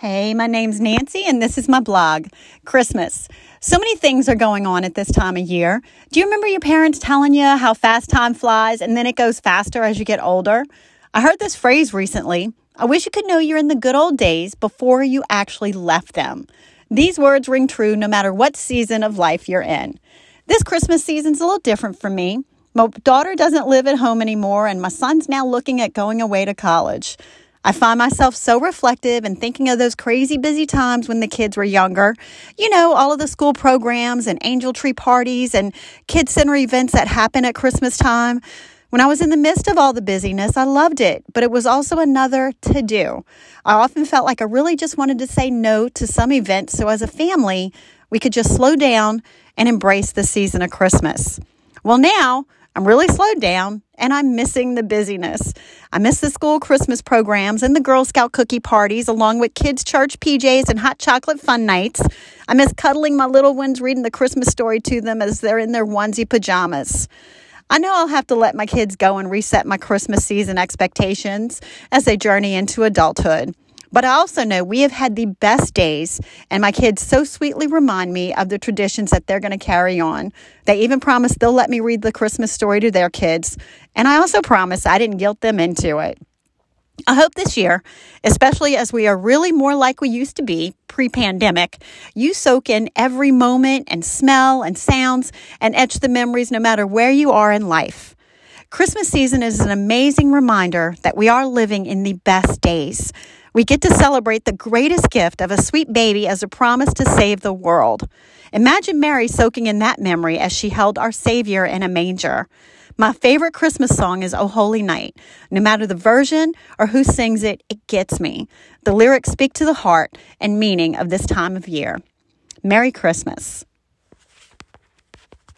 Hey, my name's Nancy, and this is my blog, Christmas. So many things are going on at this time of year. Do you remember your parents telling you how fast time flies and then it goes faster as you get older? I heard this phrase recently. I wish you could know you're in the good old days before you actually left them. These words ring true no matter what season of life you're in. This Christmas season's a little different for me. My daughter doesn't live at home anymore, and my son's now looking at going away to college. I find myself so reflective and thinking of those crazy busy times when the kids were younger. You know, all of the school programs and angel tree parties and kid center events that happen at Christmas time. When I was in the midst of all the busyness, I loved it, but it was also another to do. I often felt like I really just wanted to say no to some events so as a family, we could just slow down and embrace the season of Christmas. Well, now I'm really slowed down and I'm missing the busyness. I miss the school Christmas programs and the Girl Scout cookie parties, along with kids' church PJs and hot chocolate fun nights. I miss cuddling my little ones, reading the Christmas story to them as they're in their onesie pajamas. I know I'll have to let my kids go and reset my Christmas season expectations as they journey into adulthood. But I also know we have had the best days, and my kids so sweetly remind me of the traditions that they're going to carry on. They even promise they'll let me read the Christmas story to their kids, and I also promise I didn't guilt them into it. I hope this year, especially as we are really more like we used to be pre pandemic, you soak in every moment and smell and sounds and etch the memories no matter where you are in life. Christmas season is an amazing reminder that we are living in the best days. We get to celebrate the greatest gift of a sweet baby as a promise to save the world. Imagine Mary soaking in that memory as she held our Savior in a manger. My favorite Christmas song is Oh Holy Night. No matter the version or who sings it, it gets me. The lyrics speak to the heart and meaning of this time of year. Merry Christmas.